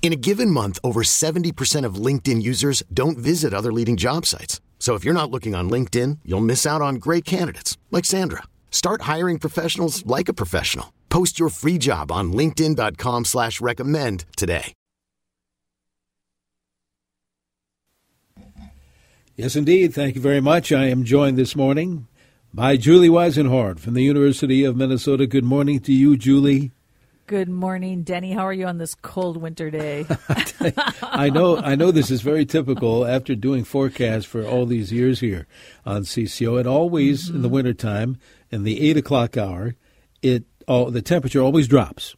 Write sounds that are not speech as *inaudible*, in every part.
In a given month, over 70% of LinkedIn users don't visit other leading job sites. So if you're not looking on LinkedIn, you'll miss out on great candidates like Sandra. Start hiring professionals like a professional. Post your free job on LinkedIn.com slash recommend today. Yes, indeed. Thank you very much. I am joined this morning by Julie Weisenhorn from the University of Minnesota. Good morning to you, Julie. Good morning, Denny. How are you on this cold winter day? *laughs* I know, I know. This is very typical after doing forecasts for all these years here on CCO, and always mm-hmm. in the wintertime, in the eight o'clock hour, it all the temperature always drops.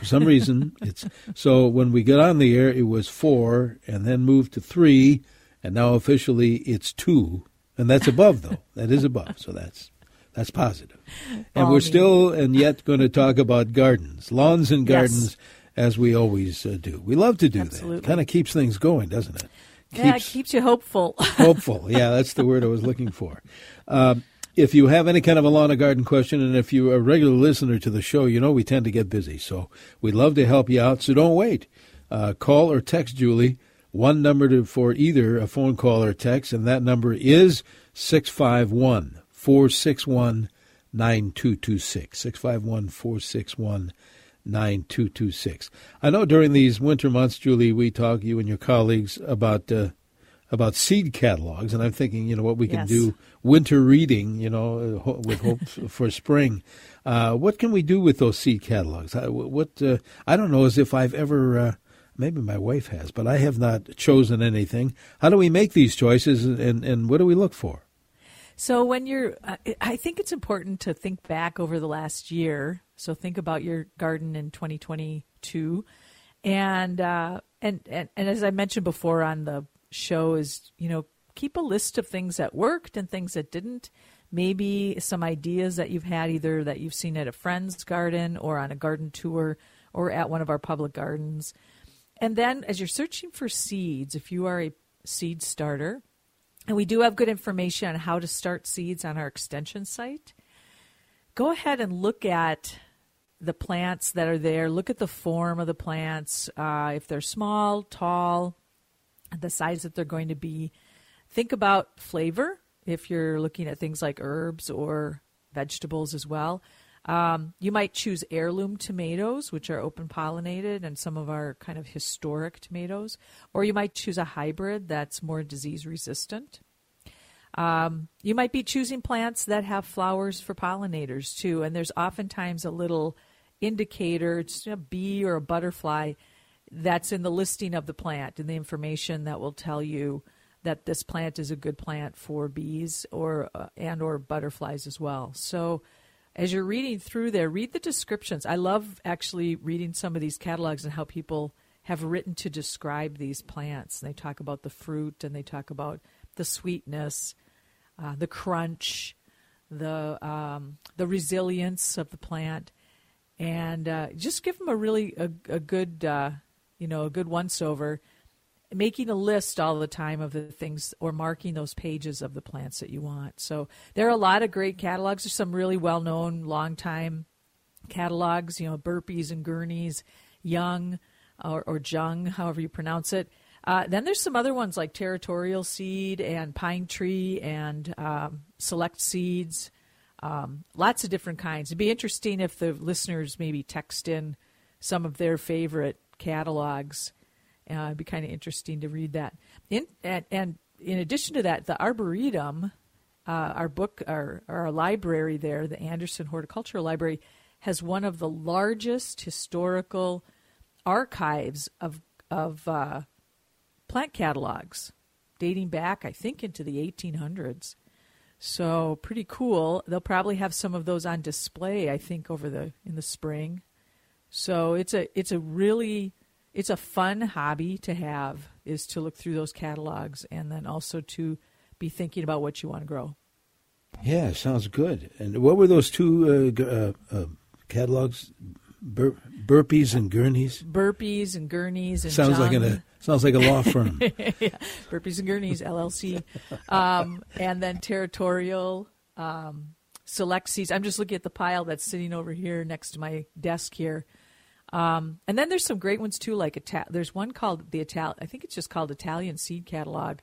For some reason, *laughs* it's so when we get on the air, it was four, and then moved to three, and now officially it's two, and that's above though. that is above, so that's that's positive. And we're still and yet going to talk about gardens, lawns and gardens, yes. as we always uh, do. We love to do Absolutely. that. Kind of keeps things going, doesn't it? Keeps, yeah, it keeps you hopeful. hopeful. Yeah, that's the word I was looking for. Um, if you have any kind of a lawn or garden question, and if you're a regular listener to the show, you know we tend to get busy. So we'd love to help you out. So don't wait. Uh, call or text Julie. One number to, for either a phone call or text, and that number is 651 461 9226. 651 461 9226. I know during these winter months, Julie, we talk, you and your colleagues, about. Uh, about seed catalogs, and I'm thinking, you know, what we can yes. do winter reading, you know, uh, with hope *laughs* for spring. Uh, what can we do with those seed catalogs? What uh, I don't know as if I've ever, uh, maybe my wife has, but I have not chosen anything. How do we make these choices, and and what do we look for? So when you're, I think it's important to think back over the last year. So think about your garden in 2022, and uh, and and and as I mentioned before on the show, is you know keep a list of things that worked and things that didn't. Maybe some ideas that you've had either that you've seen at a friend's garden or on a garden tour or at one of our public gardens. And then as you're searching for seeds, if you are a seed starter, and we do have good information on how to start seeds on our extension site. Go ahead and look at the plants that are there. Look at the form of the plants. Uh, if they're small, tall, the size that they're going to be. Think about flavor if you're looking at things like herbs or vegetables as well. Um, you might choose heirloom tomatoes, which are open pollinated, and some of our kind of historic tomatoes, or you might choose a hybrid that's more disease resistant. Um, you might be choosing plants that have flowers for pollinators too, and there's oftentimes a little indicator, it's a bee or a butterfly, that's in the listing of the plant and the information that will tell you that this plant is a good plant for bees or uh, and or butterflies as well. So as you're reading through there, read the descriptions. I love actually reading some of these catalogs and how people have written to describe these plants. And They talk about the fruit and they talk about the sweetness, uh, the crunch, the um, the resilience of the plant, and uh, just give them a really a, a good uh, you know a good once over making a list all the time of the things or marking those pages of the plants that you want. So there are a lot of great catalogs. There's some really well known, long time catalogs, you know, Burpees and Gurneys, Young or, or Jung, however you pronounce it. Uh, then there's some other ones like Territorial Seed and Pine Tree and um, Select Seeds. Um, lots of different kinds. It'd be interesting if the listeners maybe text in some of their favorite catalogs uh, it'd be kind of interesting to read that. In, and, and in addition to that, the Arboretum, uh, our book, our, our library there, the Anderson Horticultural Library, has one of the largest historical archives of of uh, plant catalogs dating back, I think, into the 1800s. So pretty cool. They'll probably have some of those on display, I think, over the in the spring. So it's a it's a really it's a fun hobby to have is to look through those catalogs and then also to be thinking about what you want to grow. Yeah, sounds good. And what were those two uh, uh, uh, catalogs? Bur- burpees and gurneys. Burpees and gurneys and sounds like a sounds like a law firm. *laughs* yeah. Burpees and gurneys LLC, um, and then territorial um, select seeds. I'm just looking at the pile that's sitting over here next to my desk here. Um, and then there's some great ones too, like Ita- there's one called the Ital. I think it's just called Italian Seed Catalog,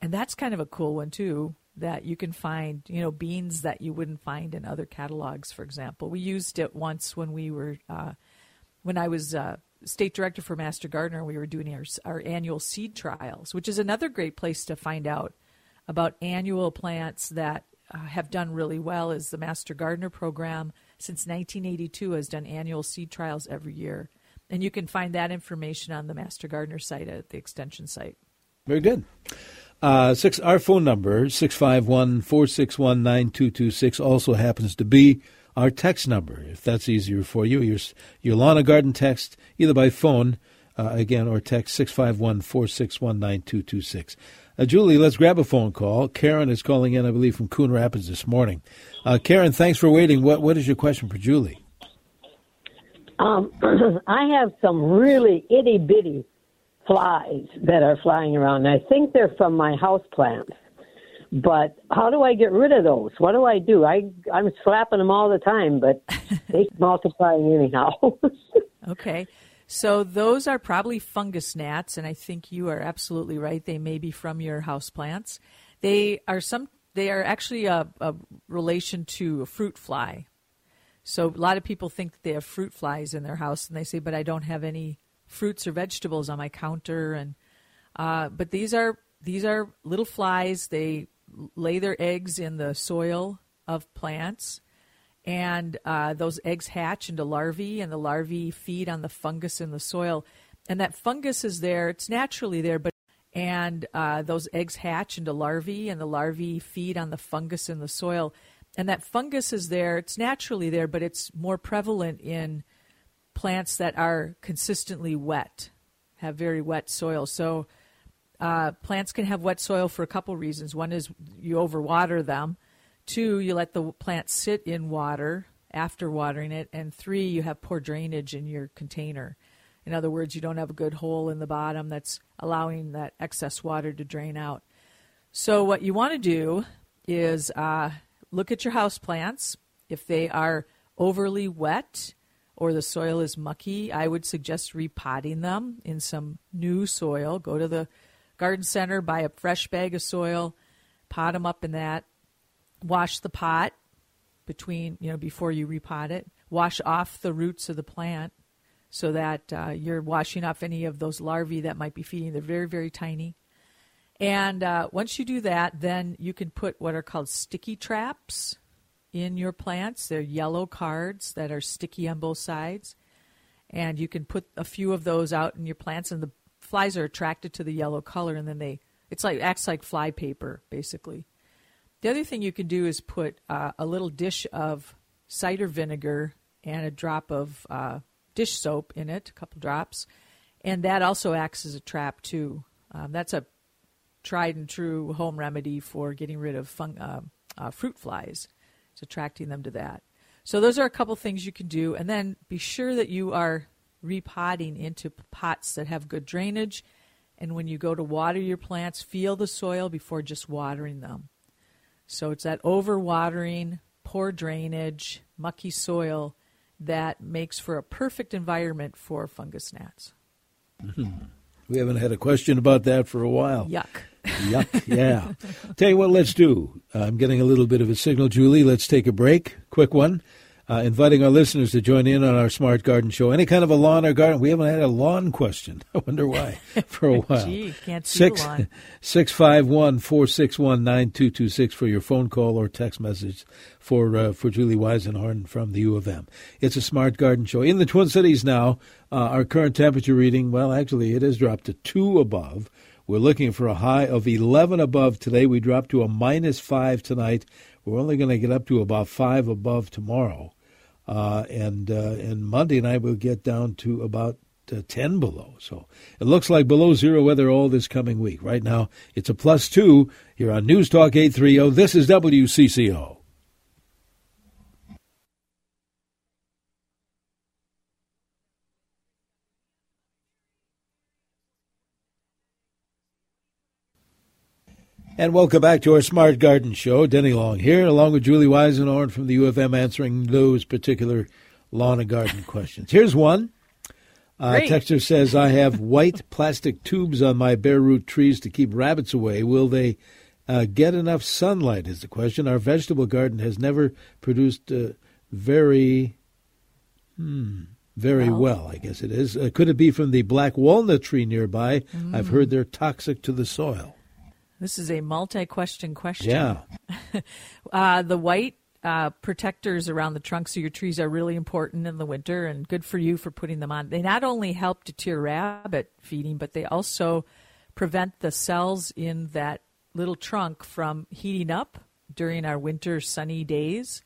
and that's kind of a cool one too. That you can find, you know, beans that you wouldn't find in other catalogs. For example, we used it once when we were uh, when I was uh, state director for Master Gardener. We were doing our, our annual seed trials, which is another great place to find out about annual plants that uh, have done really well. Is the Master Gardener program since 1982 has done annual seed trials every year. And you can find that information on the Master Gardener site at the extension site. Very good. Uh, six, our phone number, 651 461 9226, also happens to be our text number, if that's easier for you. Your, your lawn garden text, either by phone, uh, again, or text 651 461 9226. Uh, Julie, let's grab a phone call. Karen is calling in, I believe, from Coon Rapids this morning. Uh, Karen, thanks for waiting. What What is your question for Julie? Um, *clears throat* I have some really itty bitty flies that are flying around. I think they're from my house plants. But how do I get rid of those? What do I do? I I'm slapping them all the time, but *laughs* they multiplying anyhow. *laughs* okay. So those are probably fungus gnats, and I think you are absolutely right. They may be from your house plants. They are some. They are actually a, a relation to a fruit fly. So a lot of people think that they have fruit flies in their house, and they say, "But I don't have any fruits or vegetables on my counter." And uh, but these are these are little flies. They lay their eggs in the soil of plants and uh, those eggs hatch into larvae, and the larvae feed on the fungus in the soil. And that fungus is there; it's naturally there, but and uh, those eggs hatch into larvae, and the larvae feed on the fungus in the soil. And that fungus is there; it's naturally there, but it's more prevalent in plants that are consistently wet, have very wet soil. So uh, plants can have wet soil for a couple reasons. One is you overwater them Two, you let the plant sit in water after watering it. And three, you have poor drainage in your container. In other words, you don't have a good hole in the bottom that's allowing that excess water to drain out. So, what you want to do is uh, look at your house plants. If they are overly wet or the soil is mucky, I would suggest repotting them in some new soil. Go to the garden center, buy a fresh bag of soil, pot them up in that, wash the pot between you know before you repot it. Wash off the roots of the plant so that uh, you're washing off any of those larvae that might be feeding. They're very very tiny. And uh, once you do that then you can put what are called sticky traps in your plants. They're yellow cards that are sticky on both sides. And you can put a few of those out in your plants and the flies are attracted to the yellow color and then they it's like acts like fly paper basically the other thing you can do is put uh, a little dish of cider vinegar and a drop of uh, dish soap in it, a couple drops, and that also acts as a trap too. Um, that's a tried and true home remedy for getting rid of fung- uh, uh, fruit flies. It's attracting them to that. So those are a couple things you can do, and then be sure that you are repotting into pots that have good drainage. And when you go to water your plants, feel the soil before just watering them. So it's that overwatering, poor drainage, mucky soil that makes for a perfect environment for fungus gnats. Mm-hmm. *laughs* We haven't had a question about that for a while. Yuck. Yuck, yeah. *laughs* Tell you what, let's do. I'm getting a little bit of a signal, Julie. Let's take a break, quick one. Uh, inviting our listeners to join in on our Smart Garden Show. Any kind of a lawn or garden. We haven't had a lawn question. *laughs* I wonder why *laughs* for a while. Gee, can't see Six the lawn. *laughs* six five one four six one nine two two six for your phone call or text message for uh, for Julie Weisenhorn from the U of M. It's a Smart Garden Show in the Twin Cities now. Uh, our current temperature reading, well, actually, it has dropped to two above. We're looking for a high of 11 above today. We dropped to a minus five tonight. We're only going to get up to about five above tomorrow. Uh, and uh, and Monday night we'll get down to about uh, 10 below. So it looks like below zero weather all this coming week. Right now it's a plus two here on News Talk 830. This is WCCO. And welcome back to our Smart Garden Show. Denny Long here, along with Julie Weisenhorn from the U of M, answering those particular lawn and garden questions. Here's one. Uh, Texter says, I have white *laughs* plastic tubes on my bare root trees to keep rabbits away. Will they uh, get enough sunlight? Is the question. Our vegetable garden has never produced uh, very, hmm, very Well. well, I guess it is. Uh, could it be from the black walnut tree nearby? I've Mm. heard they're toxic to the soil. This is a multi-question question. Yeah. *laughs* Uh, the white uh, protectors around the trunks of your trees are really important in the winter and good for you for putting them on. They not only help deter rabbit feeding, but they also prevent the cells in that little trunk from heating up during our winter sunny days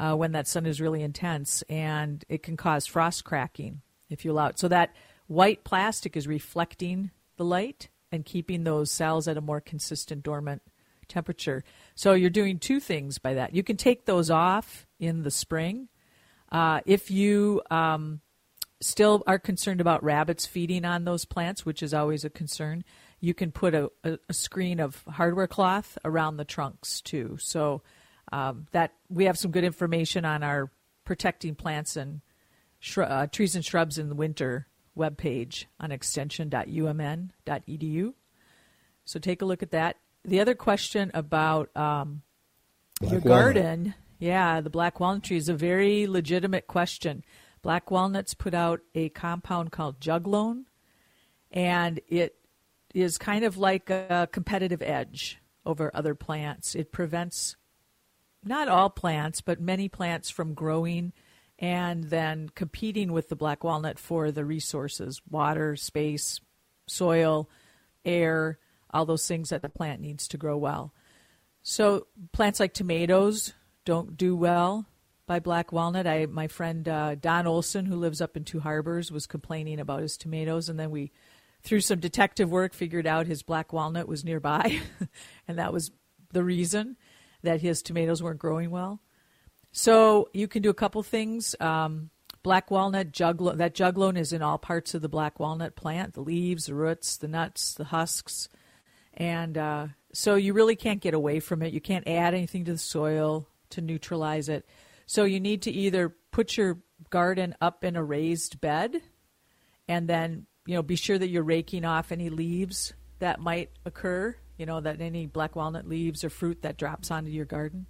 uh, when that sun is really intense, and it can cause frost cracking if you allow it. So that white plastic is reflecting the light and keeping those cells at a more consistent dormant temperature. So you're doing two things by that. You can take those off in the spring. Uh, if you um, still are concerned about rabbits feeding on those plants, which is always a concern, you can put a, a, a screen of hardware cloth around the trunks too. So um, that we have some good information on our protecting plants and shrub, uh, trees and shrubs in the winter webpage on extension.umn.edu. So take a look at that. The other question about um, your walnut. garden, yeah, the black walnut tree is a very legitimate question. Black walnuts put out a compound called juglone, and it is kind of like a competitive edge over other plants. It prevents not all plants, but many plants from growing and then competing with the black walnut for the resources water, space, soil, air, all those things that the plant needs to grow well. So plants like tomatoes don't do well by black walnut. I my friend uh, Don Olson, who lives up in Two Harbors, was complaining about his tomatoes, and then we, through some detective work, figured out his black walnut was nearby, *laughs* and that was the reason that his tomatoes weren't growing well. So you can do a couple things. Um, black walnut juglo that juglone is in all parts of the black walnut plant: the leaves, the roots, the nuts, the husks, and uh, so you really can't get away from it. You can't add anything to the soil to neutralize it. So you need to either put your garden up in a raised bed, and then you know be sure that you're raking off any leaves that might occur. You know that any black walnut leaves or fruit that drops onto your garden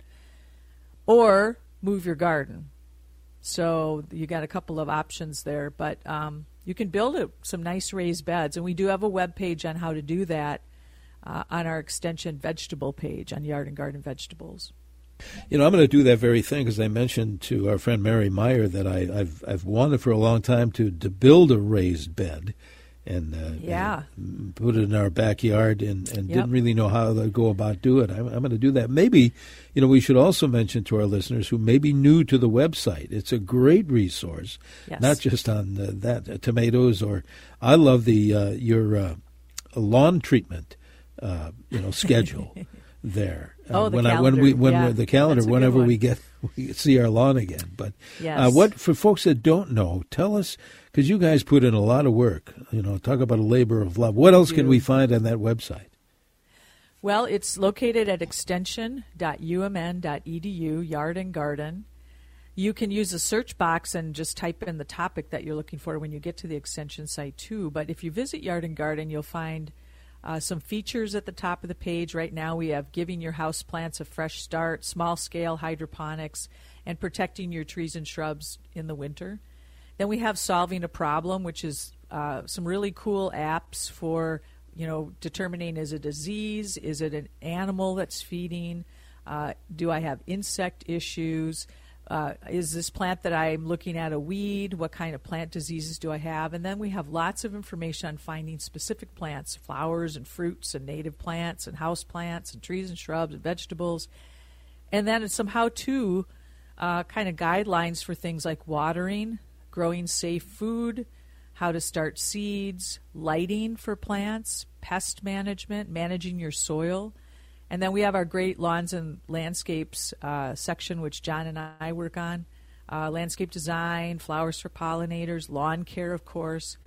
or move your garden. So you got a couple of options there, but um, you can build a, some nice raised beds, and we do have a web page on how to do that uh, on our extension vegetable page on Yard and Garden Vegetables. You know, I'm going to do that very thing because I mentioned to our friend Mary Meyer that I, I've I've wanted for a long time to to build a raised bed, and uh, Yeah. and put it in our backyard, and, and Yep. didn't really know how to go about do it. I'm, I'm going to do that. Maybe, you know, we should also mention to our listeners who may be new to the website. It's a great resource, Yes. not just on uh, that uh, tomatoes or I love the uh, your uh, lawn treatment, uh, you know, schedule. *laughs* There. Uh, Oh, the when I when we calendar. when Yeah, we're- the calendar that's a good whenever we get *laughs* we see our lawn again. But uh, what for folks that don't know, tell us because you guys put in a lot of work. You know, talk about a labor of love. What else can we find on that website? Well, it's located at extension.umn.edu, yard and garden. You can use a search box and just type in the topic that you're looking for when you get to the extension site, too. But if you visit Yard and Garden, you'll find uh, some features at the top of the page. Right now, we have giving your house plants a fresh start, small scale hydroponics, and protecting your trees and shrubs in the winter. Then we have solving a problem, which is uh, some really cool apps for you know determining is it a disease, is it an animal that's feeding, uh, do I have insect issues. Uh, is this plant that I'm looking at a weed? What kind of plant diseases do I have? And then we have lots of information on finding specific plants, flowers and fruits and native plants and house plants and trees and shrubs and vegetables. And then some how to uh, kind of guidelines for things like watering, growing safe food, how to start seeds, lighting for plants, pest management, managing your soil. And then we have our great lawns and landscapes uh, section, which John and I work on. Uh, landscape design, flowers for pollinators, lawn care, of course.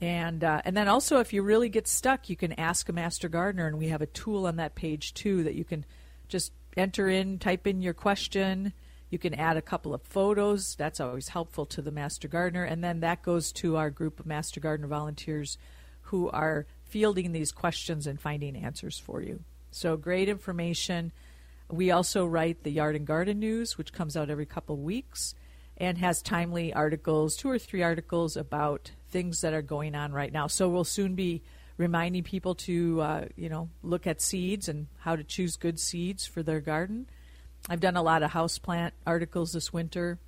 And, uh, and then also, if you really get stuck, you can ask a master gardener, and we have a tool on that page too that you can just enter in, type in your question. You can add a couple of photos. That's always helpful to the master gardener. And then that goes to our group of master gardener volunteers who are fielding these questions and finding answers for you. So great information. We also write the Yard and Garden News, which comes out every couple weeks and has timely articles, two or three articles about things that are going on right now. So we'll soon be reminding people to, uh, you know, look at seeds and how to choose good seeds for their garden. I've done a lot of houseplant articles this winter.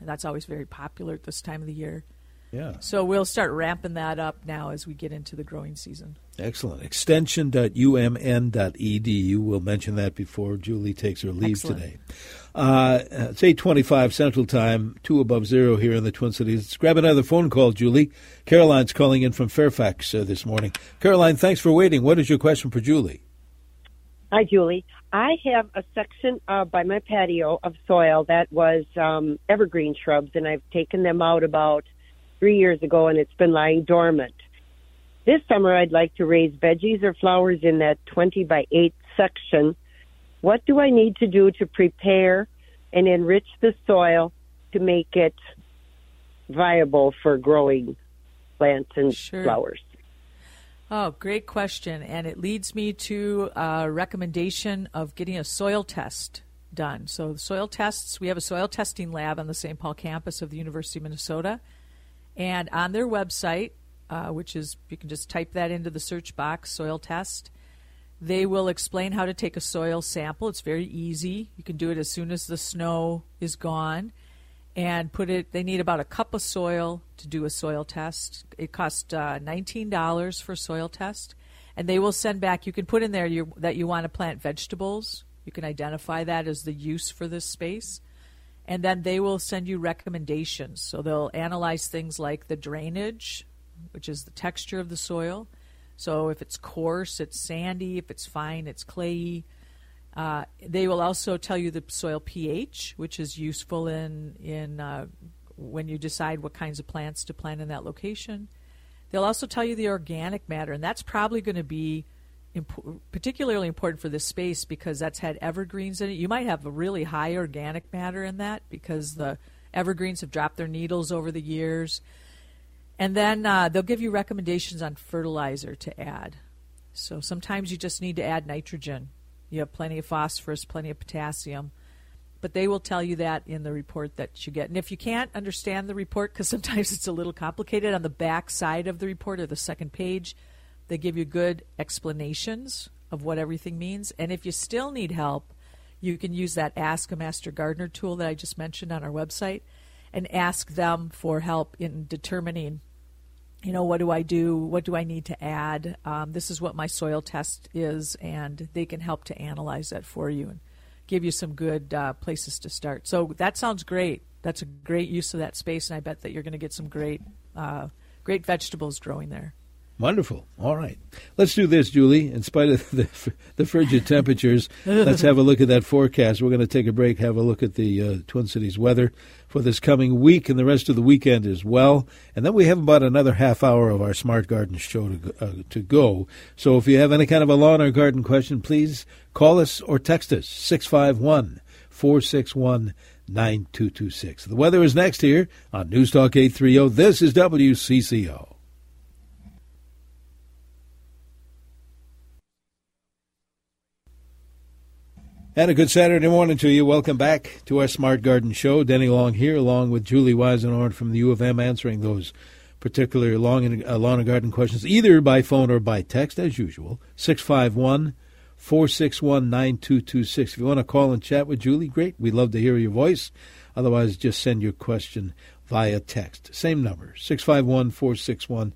That's always very popular at this time of the year. Yeah. So we'll start ramping that up now as we get into the growing season. Excellent. Extension.umn.edu. We'll mention that before Julie takes her leave Excellent. today. Uh, it's 825 Central Time, two above zero here in the Twin Cities. Let's grab another phone call, Julie. Caroline's calling in from Fairfax uh, this morning. Caroline, thanks for waiting. What is your question for Julie? Hi, Julie. I have a section uh, by my patio of soil that was um, evergreen shrubs, and I've taken them out about – three years ago and it's been lying dormant. This summer, I'd like to raise veggies or flowers in that 20 by 8 section. What do I need to do to prepare and enrich the soil to make it viable for growing plants and Sure. flowers? Oh, great question. And it leads me to a recommendation of getting a soil test done. So, soil tests, we have a soil testing lab on the St. Paul campus of the University of Minnesota. And on their website, uh, which is, you can just type that into the search box, soil test, they will explain how to take a soil sample. It's very easy. You can do it as soon as the snow is gone and put it they need about a cup of soil to do a soil test it costs uh, $19 for soil test and they will send back you can put in there you, that you want to plant vegetables you can identify that as the use for this space and then they will send you recommendations. So they'll analyze things like the drainage which is the texture of the soil. So if it's coarse it's sandy. If it's fine it's clayey. Uh, they will also tell you the soil pH, which is useful in in uh, when you decide what kinds of plants to plant in that location. They'll also tell you the organic matter, and that's probably going to be imp- particularly important for this space because that's had evergreens in it. You might have a really high organic matter in that because the evergreens have dropped their needles over the years. And then uh, they'll give you recommendations on fertilizer to add. So sometimes you just need to add nitrogen. You have plenty of phosphorus, plenty of potassium. But they will tell you that in the report that you get. And if you can't understand the report, because sometimes it's a little complicated, on the back side of the report or the second page, they give you good explanations of what everything means. And if you still need help, you can use that Ask a Master Gardener tool that I just mentioned on our website and ask them for help in determining you know, what do I do? What do I need to add? Um, this is what my soil test is, and they can help to analyze that for you and give you some good uh, places to start. So that sounds great. That's a great use of that space, and I bet that you're going to get some great, uh, great vegetables growing there. Wonderful. All right. Let's do this, Julie. In spite of the, the frigid temperatures, let's have a look at that forecast. We're going to take a break, have a look at the uh, Twin Cities weather for this coming week and the rest of the weekend as well. And then we have about another half hour of our Smart Garden show to, uh, to go. So if you have any kind of a lawn or garden question, please call us or text us 651 461 9226. The weather is next here on News Talk 830. This is WCCO. And a good Saturday morning to you. Welcome back to our Smart Garden Show. Denny Long here, along with Julie Weisenhorn from the U of M, answering those particular lawn and, uh, lawn and garden questions, either by phone or by text, as usual. 651 461 9226. If you want to call and chat with Julie, great. We'd love to hear your voice. Otherwise, just send your question via text. Same number, 651 461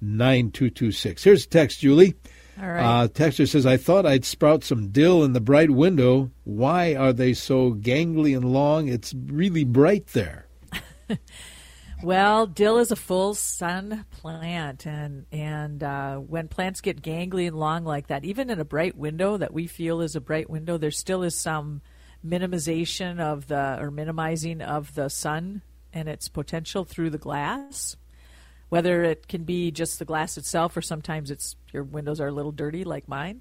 9226. Here's a text, Julie. All right. Uh, texter says, I thought I'd sprout some dill in the bright window. Why are they so gangly and long? It's really bright there. *laughs* Well, dill is a full sun plant, and and uh, when plants get gangly and long like that, even in a bright window that we feel is a bright window, there still is some minimization of the or minimizing of the sun and its potential through the glass. Whether it can be just the glass itself, or sometimes it's your windows are a little dirty, like mine,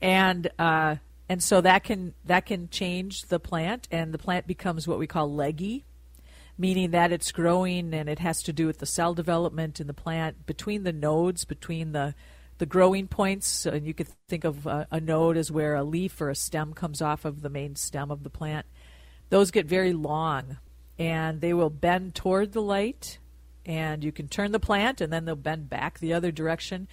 and uh, and so that can that can change the plant, and the plant becomes what we call leggy meaning that it's growing and it has to do with the cell development in the plant between the nodes, between the the growing points. And you could think of a, a node as where a leaf or a stem comes off of the main stem of the plant. Those get very long, and they will bend toward the light. And you can turn the plant, and then they'll bend back the other direction.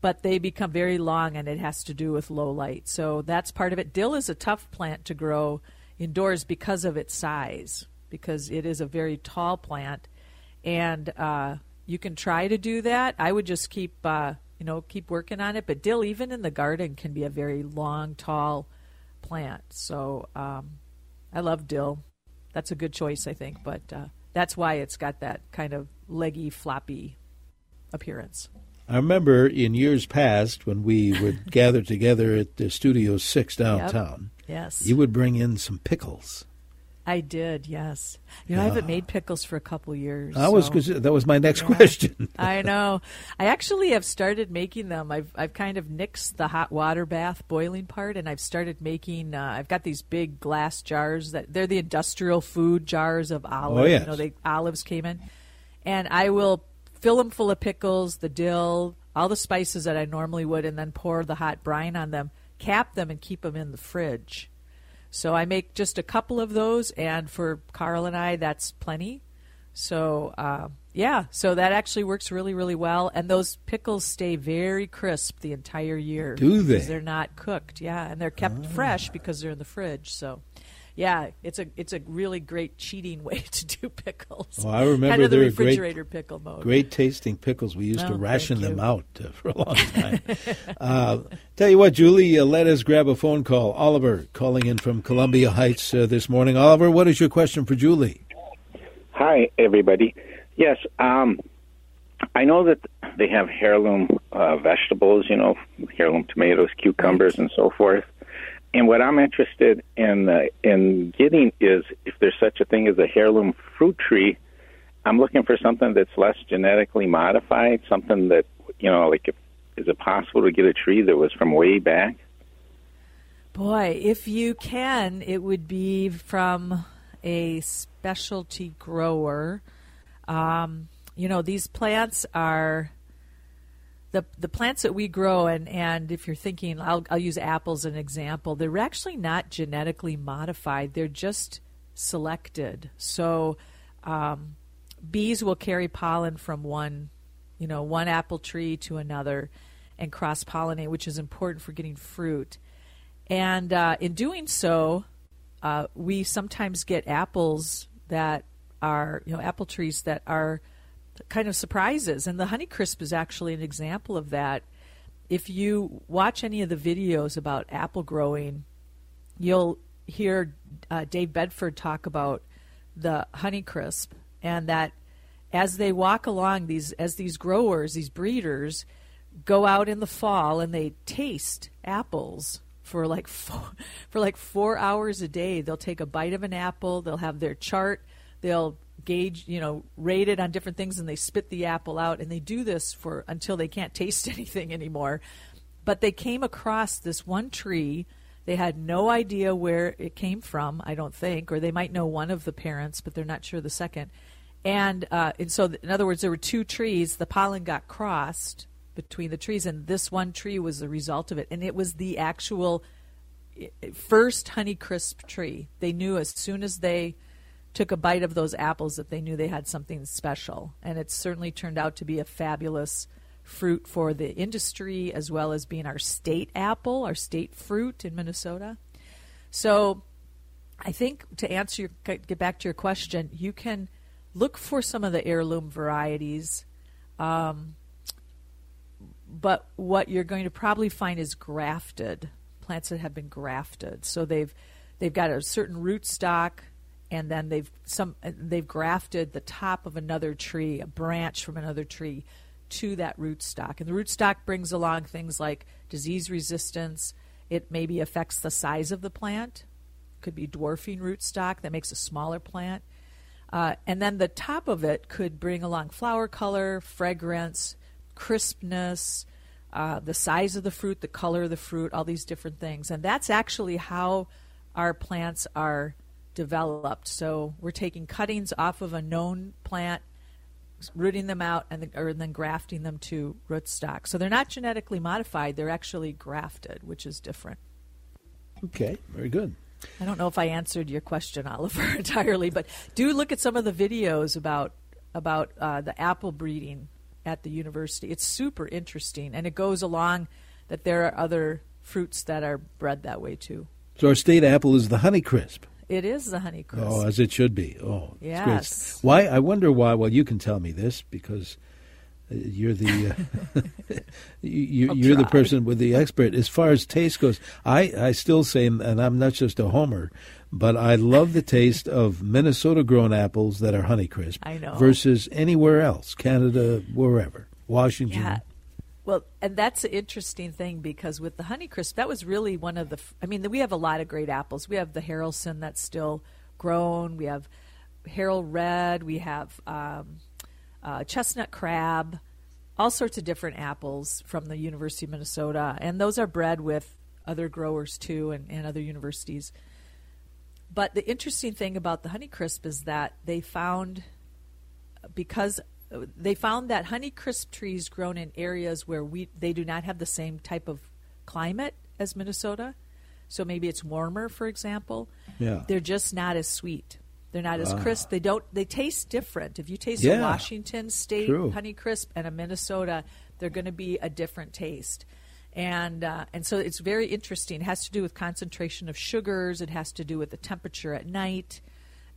But they become very long, and it has to do with low light. So that's part of it. Dill is a tough plant to grow indoors because of its size because it is a very tall plant, and uh, you can try to do that. I would just keep uh, you know keep working on it. But dill, even in the garden, can be a very long, tall plant. So um, I love dill. That's a good choice, I think. But uh, that's why it's got that kind of leggy, floppy appearance. I remember in years past when we *laughs* would gather together at the Studio 6 downtown, yep. yes. you would bring in some pickles. I did, yes. You know, yeah. I haven't made pickles for a couple years. I was so. that was my next yeah. question. *laughs* I know. I actually have started making them. I've I've kind of nixed the hot water bath boiling part, and I've started making. Uh, I've got these big glass jars that they're the industrial food jars of olives. Oh yes. You know, they olives came in, and I will fill them full of pickles, the dill, all the spices that I normally would, and then pour the hot brine on them, cap them, and keep them in the fridge so I make just a couple of those, and for Carl and I, that's plenty. So uh, yeah, so that actually works really, really well. And those pickles stay very crisp the entire year. Do they? They're not cooked. Yeah, and they're kept ah. fresh because they're in the fridge. So yeah, it's a it's a really great cheating *laughs* way to do pickles. Oh, I remember kind of the refrigerator great, pickle mode. Great tasting pickles. We used oh, to ration them out uh, for a long time. *laughs* uh, tell you what, Julie, uh, let us grab a phone call. Oliver calling in from Columbia Heights uh, this morning. Oliver, what is your question for Julie? Hi, everybody. Yes, um, I know that they have heirloom uh, vegetables. You know, heirloom tomatoes, cucumbers, and so forth. And what I'm interested in uh, in getting is if there's such a thing as a heirloom fruit tree. I'm looking for something that's less genetically modified, something that you know, like if, is it possible to get a tree that was from way back? Boy, if you can, it would be from a specialty grower. Um, you know, these plants are the the plants that we grow and and if you're thinking I'll I'll use apples as an example they're actually not genetically modified. They're just selected. So um, bees will carry pollen from one you know one apple tree to another and cross pollinate which is important for getting fruit. And uh, in doing so uh, we sometimes get apples that are you know apple trees that are kind of surprises. And the Honeycrisp is actually an example of that. If you watch any of the videos about apple growing, you'll hear uh, Dave Bedford talk about the Honeycrisp and that as they walk along these as these growers, these breeders go out in the fall and they taste apples for like *laughs* four, for like 4 hours a day. They'll take a bite of an apple, they'll have their chart, they'll gauge, you know, rate it on different things and they spit the apple out and they do this for until they can't taste *laughs* anything anymore. But they came across this one tree. They had no idea where it came from, I don't think, or they might know one of the parents, but they're not sure the second. And, uh, and so, in other words, there were two trees. The pollen got crossed between the trees, and this one tree was the result of it. And it was the actual first Honeycrisp tree. They knew as soon as they took a bite of those apples that they knew they had something special. And it certainly turned out to be a fabulous fruit for the industry as well as being our state apple, our state fruit in Minnesota. So I think to answer your get back to your question, you can look for some of the heirloom varieties. Um, but what you're going to probably find is grafted plants that have been grafted. So they've they've got a certain root stock and then they've some they've grafted the top of another tree, a branch from another tree to that root stock. And the root stock brings along things like disease resistance. It maybe affects the size of the plant. Could be dwarfing root stock that makes a smaller plant. Uh, and then the top of it could bring along flower color, fragrance, crispness, uh, the size of the fruit, the color of the fruit, all these different things. And that's actually how our plants are developed. So we're taking cuttings off of a known plant, rooting them out, and, the, or then grafting them to rootstock. So they're not genetically modified; they're actually grafted, which is different. Okay, very good. I don't know if I answered your question, Oliver, *laughs* entirely, but do look at some of the videos about about uh, the apple breeding at the university. It's super interesting, and it goes along that there are other fruits that are bred that way too. So our state apple is the Honeycrisp. It is the Honeycrisp. Oh, as it should be. Oh, yes. Why? I wonder why. Well, you can tell me this because uh, you're the uh, *laughs* *laughs* you, you're the person with the expert as far as taste goes. I I still say, and I'm not just a homer, but I love the taste of Minnesota grown apples that are Honeycrisp. I know versus anywhere else, Canada, wherever, Washington. Yeah. Well, and that's an interesting thing because with the Honeycrisp, that was really one of the. I mean, we have a lot of great apples. We have the Haralson that's still grown. We have Haralred. We have um, uh, Chestnut Crab. All sorts of different apples from the University of Minnesota, and those are bred with other growers too, and, and other universities. But the interesting thing about the Honeycrisp is that they found because they found that Honeycrisp trees grown in areas where we they do not have the same type of climate as Minnesota. So maybe it's warmer, for example. Yeah. They're just not as sweet. They're not as crisp. They don't. They taste different. If you taste yeah. a Washington State True. Honeycrisp and a Minnesota, they're going to be a different taste. And uh, and so it's very interesting. It has to do with concentration of sugars. It has to do with the temperature at night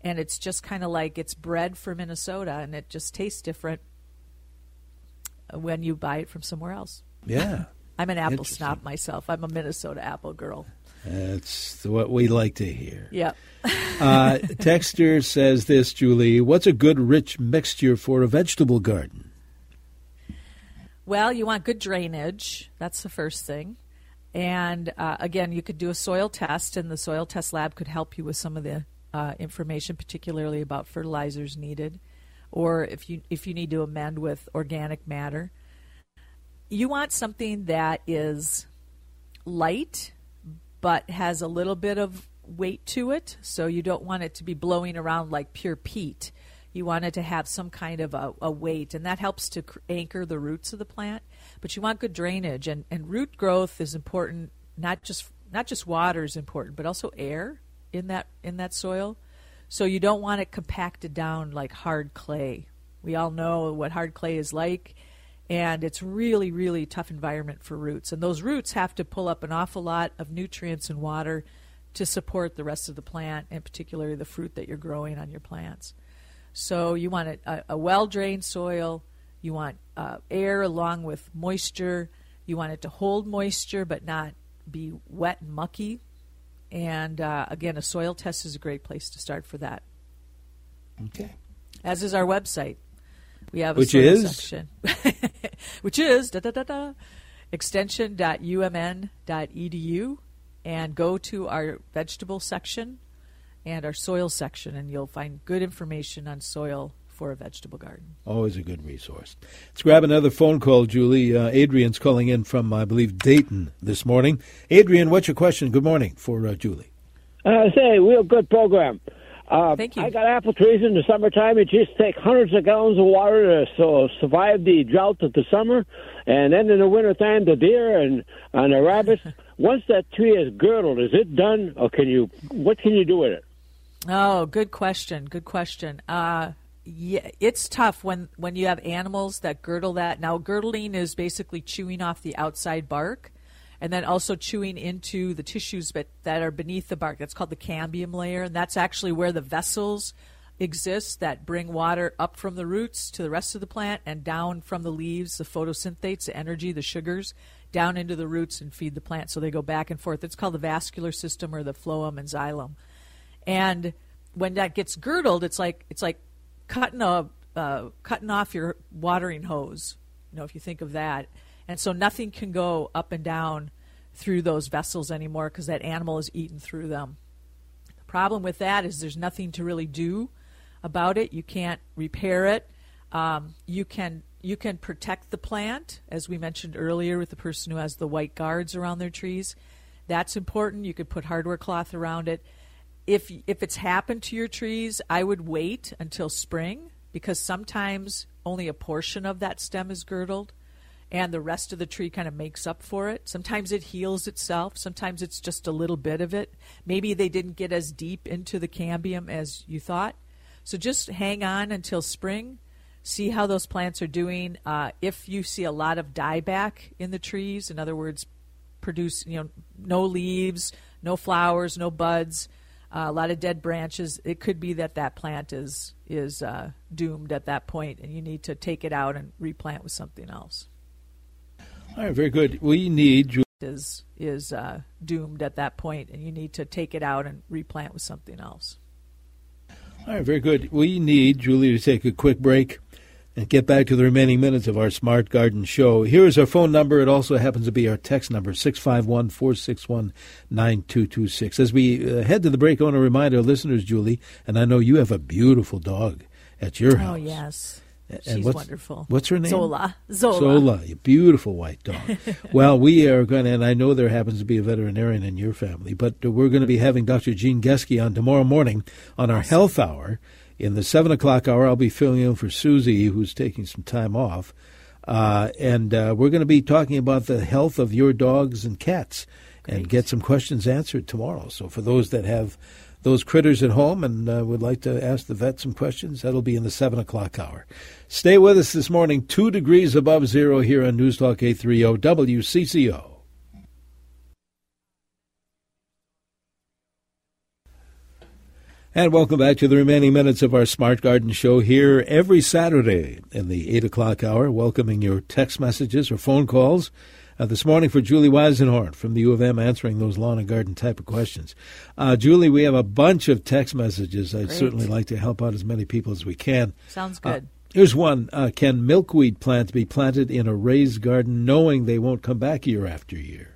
and it's just kind of like it's bred for Minnesota, and it just tastes different when you buy it from somewhere else. Yeah. *laughs* I'm an apple snob myself. I'm a Minnesota apple girl. That's what we like to hear. Yeah. *laughs* uh, Texter says this, Julie. What's a good rich mixture for a vegetable garden? Well, you want good drainage. That's the first thing. And uh, again, you could do a soil test, and the soil test lab could help you with some of the uh, information, particularly about fertilizers needed, or if you if you need to amend with organic matter. You want something that is light, but has a little bit of weight to it. So you don't want it to be blowing around like pure peat. You want it to have some kind of a, a weight, and that helps to anchor the roots of the plant. But you want good drainage, and, and root growth is important. Not just not just water is important, but also air in that in that soil. So you don't want it compacted down like hard clay. We all know what hard clay is like, and it's really really tough environment for roots. And those roots have to pull up an awful lot of nutrients and water to support the rest of the plant, and particularly the fruit that you're growing on your plants. So you want a, a well drained soil. You want uh, air along with moisture. You want it to hold moisture but not be wet and mucky and uh, again, a soil test is a great place to start for that. Okay. As is our website. We have a which soil is? section, *laughs* which is da da da da extension.umn.edu, and go to our vegetable section and our soil section, and you'll find good information on soil for a vegetable garden. Always a good resource. Let's grab another phone call, Julie. Uh, Adrian's calling in from, I believe, Dayton this morning. Adrian, what's your question? Good morning for uh, Julie. Uh, say, real good program. Uh, Thank you. I got apple trees in the summertime. It just take hundreds of gallons of water to so survive the drought of the summer, and then in the wintertime, the deer and and the rabbits *laughs* once that tree is girdled, is it done, or can you? What can you do with it? Oh, good question. Good question. Uh, yeah, it's tough when when you have animals that girdle that. Now, girdling is basically chewing off the outside bark, and then also chewing into the tissues that, that are beneath the bark. That's called the cambium layer, and that's actually where the vessels exist that bring water up from the roots to the rest of the plant and down from the leaves, the photosynthates, the energy, the sugars, down into the roots and feed the plant. So they go back and forth. It's called the vascular system or the phloem and xylem. And when that gets girdled, it's like it's like cutting a uh, cutting off your watering hose. You know, if you think of that, and so nothing can go up and down through those vessels anymore because that animal is eaten through them. The problem with that is there's nothing to really do about it. You can't repair it. Um, you can you can protect the plant, as we mentioned earlier, with the person who has the white guards around their trees. That's important. You could put hardware cloth around it if if it's happened to your trees, I would wait until spring because sometimes only a portion of that stem is girdled and the rest of the tree kind of makes up for it. Sometimes it heals itself, sometimes it's just a little bit of it. Maybe they didn't get as deep into the cambium as you thought. So just hang on until spring. See how those plants are doing. Uh, if you see a lot of dieback in the trees, in other words, produce you know no leaves, no flowers, no buds, uh, a lot of dead branches. It could be that that plant is is uh, doomed at that point, and you need to take it out and replant with something else. All right, very good. We need is is uh, doomed at that point, and you need to take it out and replant with something else. All right, very good. We need Julie to take a quick break and get back to the remaining minutes of our Smart Garden show. Here is our phone number. It also happens to be our text number, 651 461 9226. As we uh, head to the break, I want to remind our listeners, Julie, and I know you have a beautiful dog at your oh, house. Oh, yes. And She's what's, wonderful. What's her name? Zola. Zola. Zola, a beautiful white dog. *laughs* well, we are going to, and I know there happens to be a veterinarian in your family, but we're going to be having Dr. Gene Geske on tomorrow morning on our awesome. health hour in the seven o'clock hour, I'll be filling in for Susie, who's taking some time off. Uh, and uh, we're going to be talking about the health of your dogs and cats Great. and get some questions answered tomorrow. So, for those that have those critters at home and uh, would like to ask the vet some questions, that'll be in the 7 o'clock hour. Stay with us this morning, two degrees above zero here on News Talk 830 WCCO. And welcome back to the remaining minutes of our Smart Garden show here every Saturday in the 8 o'clock hour, welcoming your text messages or phone calls. Uh, this morning for Julie Weisenhorn from the U of M answering those lawn and garden type of questions. Uh, Julie, we have a bunch of text messages. I'd Great. certainly like to help out as many people as we can. Sounds uh, good. Uh, here's one uh, Can milkweed plants be planted in a raised garden knowing they won't come back year after year?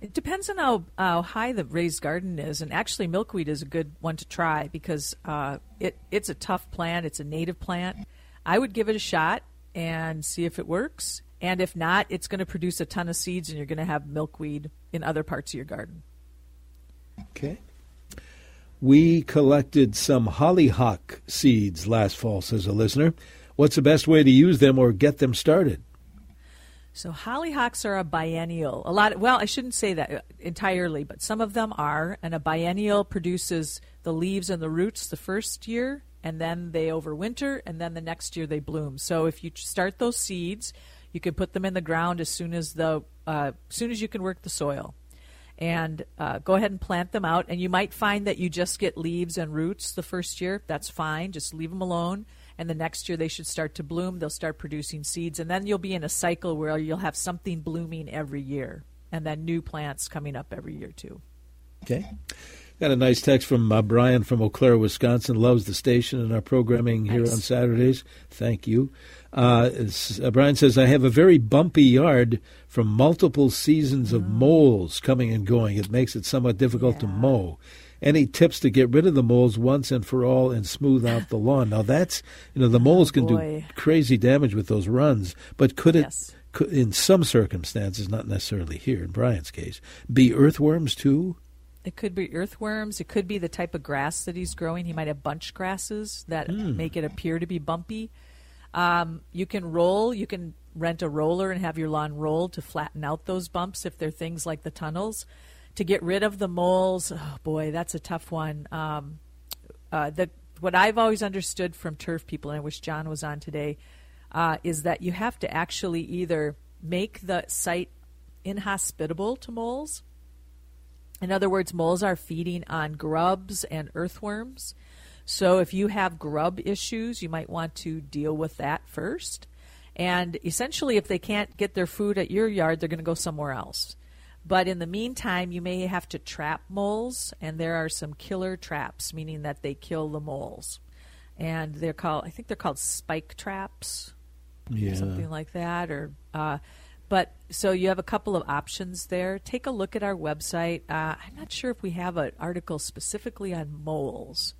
It depends on how, how high the raised garden is, and actually milkweed is a good one to try because uh, it it's a tough plant. It's a native plant. I would give it a shot and see if it works. And if not, it's going to produce a ton of seeds, and you're going to have milkweed in other parts of your garden. Okay. We collected some hollyhock seeds last fall, says a listener. What's the best way to use them or get them started? So hollyhocks are a biennial. A lot. Of, well, I shouldn't say that entirely, but some of them are. And a biennial produces the leaves and the roots the first year, and then they overwinter, and then the next year they bloom. So if you start those seeds, you can put them in the ground as soon as the uh, soon as you can work the soil, and uh, go ahead and plant them out. And you might find that you just get leaves and roots the first year. That's fine. Just leave them alone and the next year they should start to bloom. They'll start producing seeds, and then you'll be in a cycle where you'll have something blooming every year, and then new plants coming up every year too. Okay. Got a nice text from uh, Brian from Eau Claire, Wisconsin. Loves the station and our programming here nice. on Saturdays. Thank you. Uh, uh, Brian says, I have a very bumpy yard from multiple seasons of oh. moles coming and going. It makes it somewhat difficult yeah. to mow any tips to get rid of the moles once and for all and smooth out the lawn. Now that's you know the moles oh, can do crazy damage with those runs, but could it? Yes. Could, in some circumstances, not necessarily here in Brian's case, be earthworms too? It could be earthworms. It could be the type of grass that he's growing. He might have bunch grasses that mm. make it appear to be bumpy. Um, you can roll. You can rent a roller and have your lawn rolled to flatten out those bumps if they're things like the tunnels. To get rid of the moles, oh boy, that's a tough one. Um, uh, the what I've always understood from turf people, and I wish John was on today, uh, is that you have to actually either make the site inhospitable to moles. In other words, moles are feeding on grubs and earthworms. So if you have grub issues, you might want to deal with that first. And essentially, if they can't get their food at your yard, they're going to go somewhere else. But in the meantime, you may have to trap moles, and there are some killer traps, meaning that they kill the moles. And they're called, I think they're called spike traps, Yeah. something like that. Or, uh, but so you have a couple of options there. Take a look at our website. Uh, I'm not sure if we have an article specifically on moles,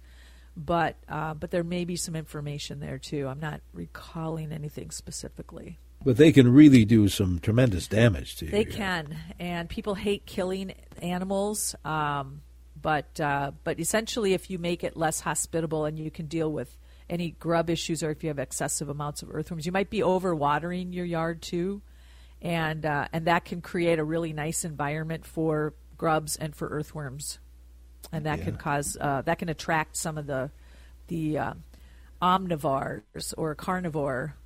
but uh, but there may be some information there too. I'm not recalling anything specifically. But they can really do some tremendous damage to you. They can, and people hate killing animals. Um, but uh, but essentially, if you make it less hospitable and you can deal with any grub issues, or if you have excessive amounts of earthworms, you might be overwatering your yard too, and uh, and that can create a really nice environment for grubs and for earthworms, and that can cause uh, that can attract some of the the uh, omnivores or carnivore,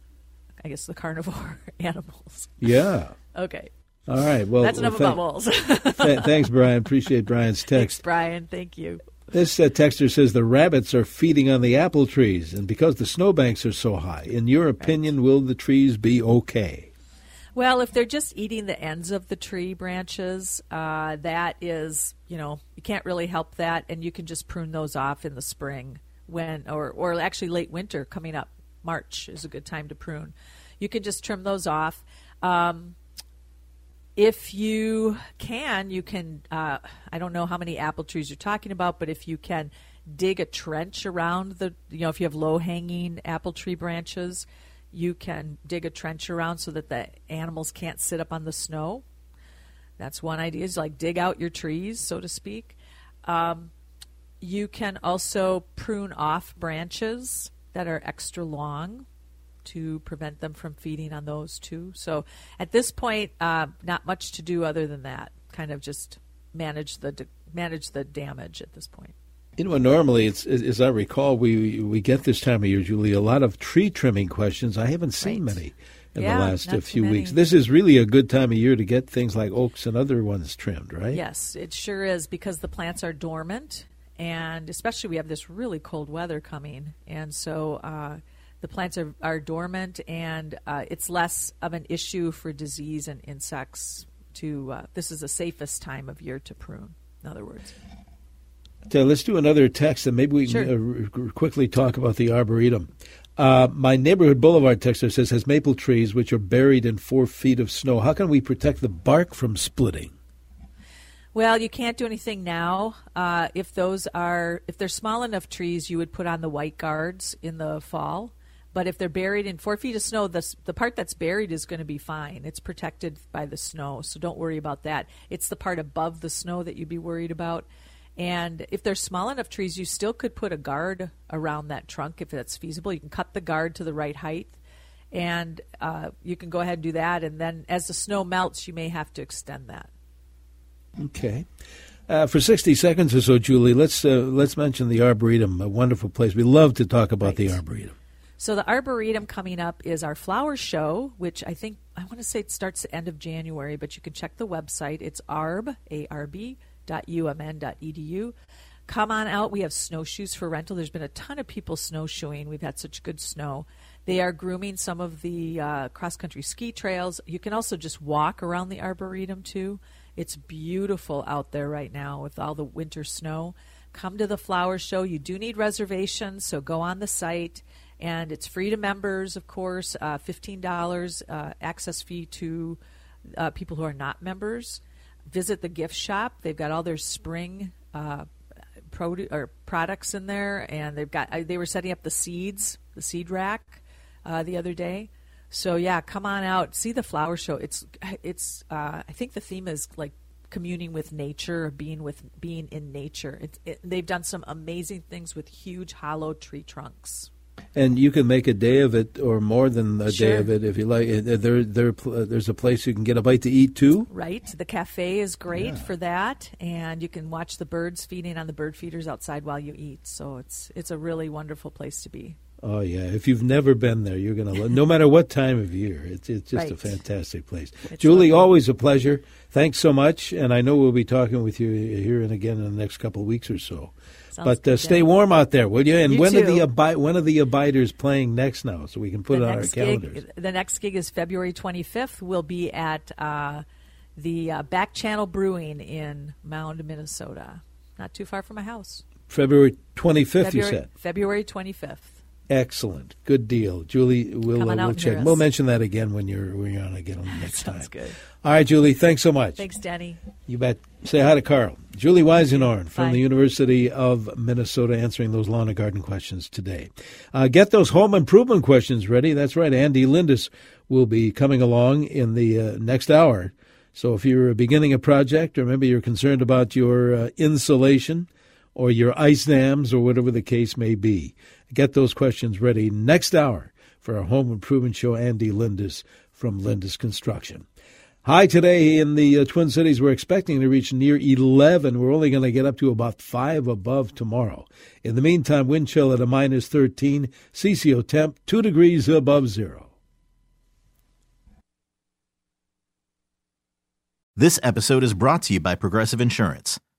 I guess the carnivore *laughs* animals. Yeah. Okay. All right. Well, That's enough well, about moles. *laughs* th- thanks, Brian. Appreciate Brian's text. Thanks. Brian. Thank you. This uh, texter says the rabbits are feeding on the apple trees, and because the snowbanks are so high, in your opinion, will the trees be okay? Well, if they're just eating the ends of the tree branches, uh, that is, you know, you can't really help that, and you can just prune those off in the spring when, or or actually late winter coming up. March is a good time to prune. You can just trim those off. Um, if you can, you can. Uh, I don't know how many apple trees you're talking about, but if you can dig a trench around the, you know, if you have low hanging apple tree branches, you can dig a trench around so that the animals can't sit up on the snow. That's one idea. Is like dig out your trees, so to speak. Um, you can also prune off branches that are extra long to prevent them from feeding on those too. So at this point, uh, not much to do other than that. Kind of just manage the manage the damage at this point. You know, normally, it's, as I recall, we we get this time of year, Julie, a lot of tree trimming questions. I haven't seen Right. many in Yeah, the last few weeks. This is really a good time of year to get things like oaks and other ones trimmed, right? Yes, it sure is because the plants are dormant, and especially we have this really cold weather coming, and so uh, the plants are, are dormant, and uh, it's less of an issue for disease and insects. To uh, this is the safest time of year to prune. In other words, So let's do another text, and maybe we can Sure. uh, r- r- quickly talk about the arboretum. Uh, my neighborhood boulevard texter says has maple trees which are buried in four feet of snow. How can we protect the bark from splitting? Well, you can't do anything now. Uh, if those are if they're small enough trees, you would put on the white guards in the fall. But if they're buried in four feet of snow, the, the part that's buried is going to be fine. It's protected by the snow, so don't worry about that. It's the part above the snow that you'd be worried about. And if they're small enough trees, you still could put a guard around that trunk if that's feasible. You can cut the guard to the right height, and uh, you can go ahead and do that. And then as the snow melts, you may have to extend that. Okay. Uh, for 60 seconds or so, Julie, let's uh, let's mention the Arboretum, a wonderful place. We love to talk about the Arboretum. So the Arboretum coming up is our flower show, which I think I want to say it starts the end of January, but you can check the website. It's arb a r b dot umn dot edu. Come on out. We have snowshoes for rental. There's been a ton of people snowshoeing. We've had such good snow. They are grooming some of the uh, cross country ski trails. You can also just walk around the Arboretum too. It's beautiful out there right now with all the winter snow. Come to the flower show. You do need reservations, so go on the site and it's free to members, of course. Uh, Fifteen dollars uh, access fee to uh, people who are not members. Visit the gift shop. They've got all their spring uh, produ- or products in there, and they've got. Uh, they were setting up the seeds, the seed rack, uh, the other day. So yeah, come on out, see the flower show. It's it's. Uh, I think the theme is like communing with nature, being with being in nature. It, it, they've done some amazing things with huge hollow tree trunks. And you can make a day of it, or more than a Sure. day of it, if you like. Uh, There, there, uh, there's a place you can get a bite to eat too. Right. The cafe is great for that, and you can watch the birds feeding on the bird feeders outside while you eat. So it's it's a really wonderful place to be. Oh yeah, if you've never been there, you're gonna. Lo- no matter what time of year, it's it's just a fantastic place. It's Julie, lovely. always a pleasure. Thanks so much, and I know we'll be talking with you here and again in the next couple of weeks or so. Sounds but uh, stay warm out there, will you? And You when are the too. abi- when are the abiders playing next now, so we can put the it on our next calendars? gig, the next gig is February 25th. We'll be at uh, the uh, Back Channel Brewing in Mound, Minnesota, not too far from my house. February twenty fifth. You said. February 25th. Excellent, good deal, Julie. We'll uh, we'll check. We'll mention that again when you're when you're on again on the next *laughs* Sounds time. good. All right, Julie. Thanks so much. Thanks, Danny. You bet. Say hi to Carl. Julie Weisenhorn from Bye. the University of Minnesota answering those lawn and garden questions today. Uh, get those home improvement questions ready. That's right. Andy Lindus will be coming along in the uh, next hour. So if you're beginning a project or maybe you're concerned about your uh, insulation or your ice dams or whatever the case may be, get those questions ready next hour for our home improvement show. Andy Lindus from Lindus Construction. High today in the uh, Twin Cities. We're expecting to reach near 11. We're only going to get up to about 5 above tomorrow. In the meantime, wind chill at a minus 13, CCO temp 2 degrees above zero. This episode is brought to you by Progressive Insurance.